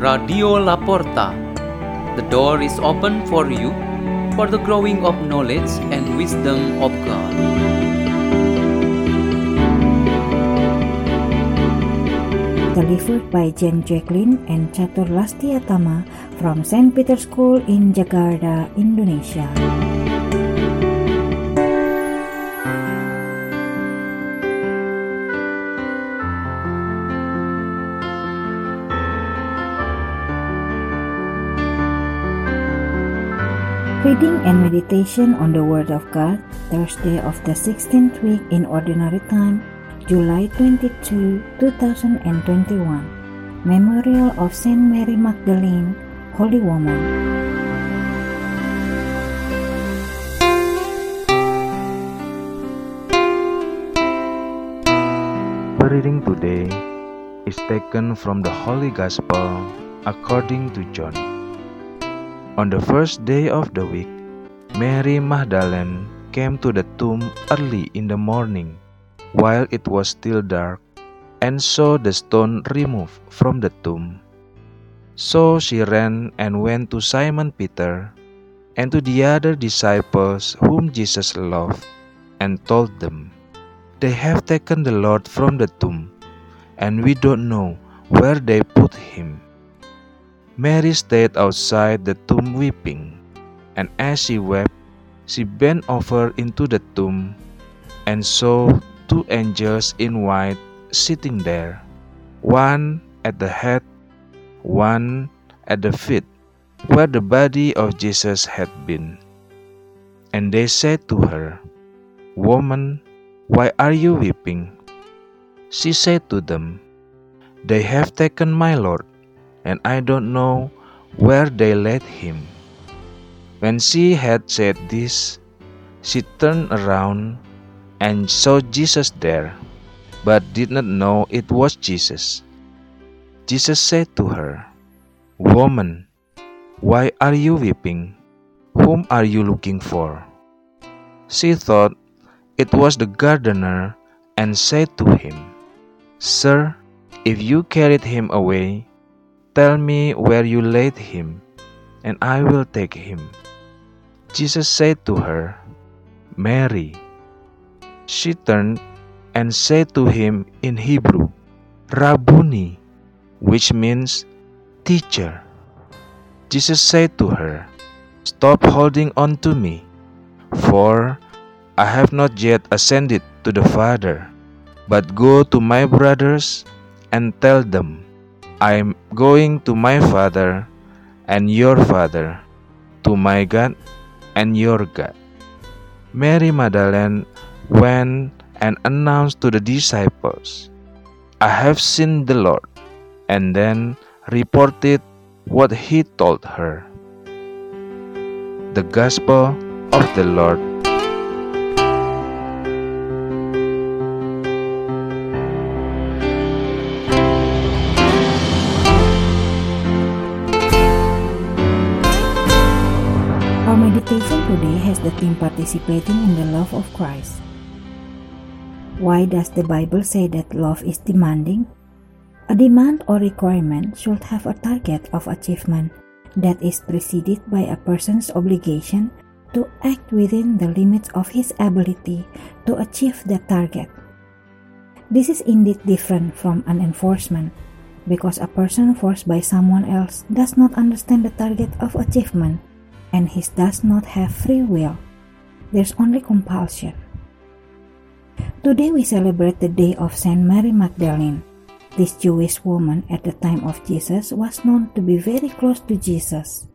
Radio Laporta. The door is open for you for the growing of knowledge and wisdom of God. Delivered by Jen Jacqueline and Chatur Lastiatama from St. Peter's School in Jakarta, Indonesia. Reading and meditation on the Word of God, Thursday of the 16th week in Ordinary Time, July 22, 2021. Memorial of Saint Mary Magdalene, Holy Woman. The reading today is taken from the Holy Gospel according to John. On the first day of the week, Mary Magdalene came to the tomb early in the morning, while it was still dark, and saw the stone removed from the tomb. So she ran and went to Simon Peter and to the other disciples whom Jesus loved, and told them, They have taken the Lord from the tomb, and we don't know where they put him. Mary stayed outside the tomb weeping, and as she wept, she bent over into the tomb and saw two angels in white sitting there, one at the head, one at the feet, where the body of Jesus had been. And they said to her, Woman, why are you weeping? She said to them, They have taken my Lord, and I don't know where they led him. When she had said this, she turned around and saw Jesus there, but did not know it was Jesus. Jesus said to her, Woman, why are you weeping? Whom are you looking for? She thought it was the gardener and said to him, Sir, if you carried him away, tell me where you laid him, and I will take him. Jesus said to her, Mary. She turned and said to him in Hebrew, Rabboni, which means teacher. Jesus said to her, Stop holding on to me, for I have not yet ascended to the Father, but go to my brothers and tell them, I am going to my Father and your Father, to my God and your God. Mary Magdalene went and announced to the disciples, I have seen the Lord, and then reported what he told her. The Gospel of the Lord. Today has the theme participating in the love of Christ. Why does the Bible say that love is demanding? A demand or requirement should have a target of achievement that is preceded by a person's obligation to act within the limits of his ability to achieve that target. This is indeed different from an enforcement because a person forced by someone else does not understand the target of achievement and he does not have free will. There's only compulsion. Today we celebrate the day of Saint Mary Magdalene. This Jewish woman at the time of Jesus was known to be very close to Jesus.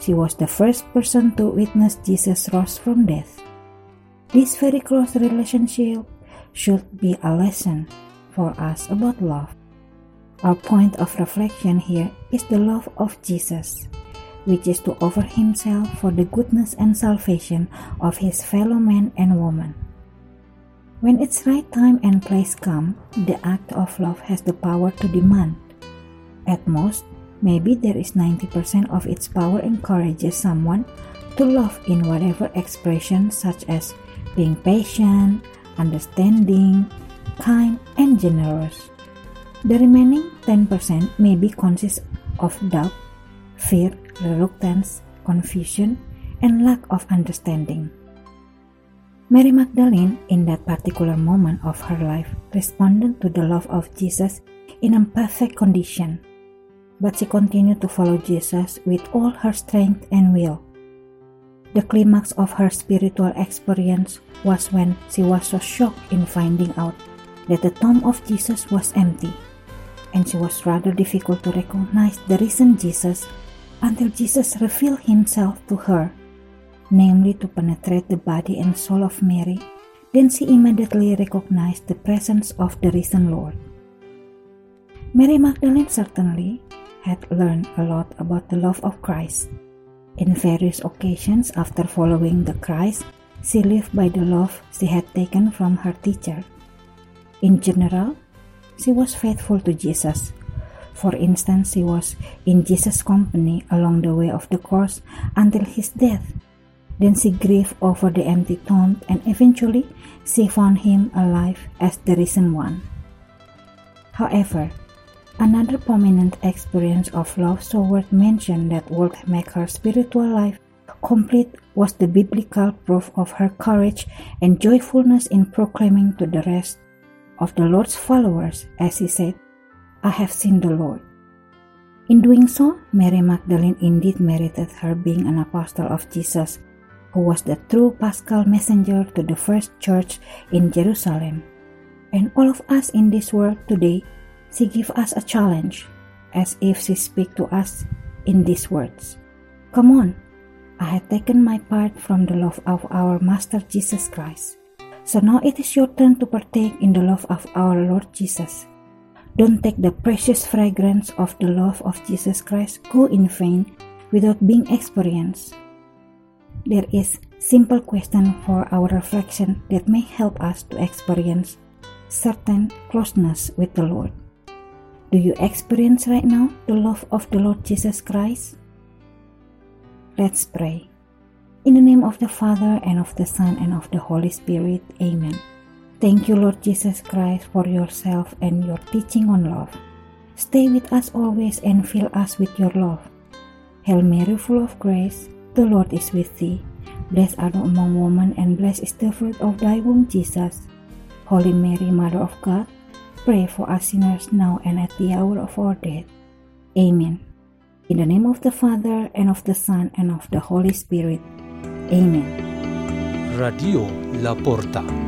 She was the first person to witness Jesus rose from death. This very close relationship should be a lesson for us about love. Our point of reflection here is the love of Jesus, which is to offer himself for the goodness and salvation of his fellow man and woman. When its right time and place come, the act of love has the power to demand. At most, maybe there is 90% of its power encourages someone to love in whatever expression such as being patient, understanding, kind, and generous. The remaining 10% maybe consists of doubt, fear, reluctance, confusion, and lack of understanding. Mary Magdalene, in that particular moment of her life, responded to the love of Jesus in a perfect condition, but she continued to follow Jesus with all her strength and will. The climax of her spiritual experience was when she was so shocked in finding out that the tomb of Jesus was empty, and she was rather difficult to recognize the risen Jesus until Jesus revealed himself to her namely to penetrate the body and soul of Mary, then she immediately recognized the presence of the risen Lord. Mary Magdalene certainly had learned a lot about the love of Christ. In various occasions after following the Christ, she lived by the love she had taken from her teacher. In general, she was faithful to Jesus. For instance, she was in Jesus' company along the way of the cross until his death then she grieved over the empty tomb and eventually she found him alive as the risen one. However, another prominent experience of love so worth mention that would make her spiritual life complete was the biblical proof of her courage and joyfulness in proclaiming to the rest of the Lord's followers, as he said, I have seen the Lord. In doing so, Mary Magdalene indeed merited her being an apostle of Jesus who was the true paschal messenger to the first church in Jerusalem. And all of us in this world today, she gives us a challenge, as if she speaks to us in these words Come on, I have taken my part from the love of our Master Jesus Christ. So now it is your turn to partake in the love of our Lord Jesus. Don't take the precious fragrance of the love of Jesus Christ go in vain without being experienced there is simple question for our reflection that may help us to experience certain closeness with the Lord. Do you experience right now the love of the Lord Jesus Christ? Let's pray. In the name of the Father and of the Son and of the Holy Spirit, Amen. Thank you, Lord Jesus Christ, for yourself and your teaching on love. Stay with us always and fill us with your love. Hail Mary, full of grace, the Lord is with thee. Blessed art thou among women, and blessed is the fruit of thy womb, Jesus. Holy Mary, Mother of God, pray for us sinners now and at the hour of our death. Amen. In the name of the Father, and of the Son, and of the Holy Spirit. Amen. Radio La Porta.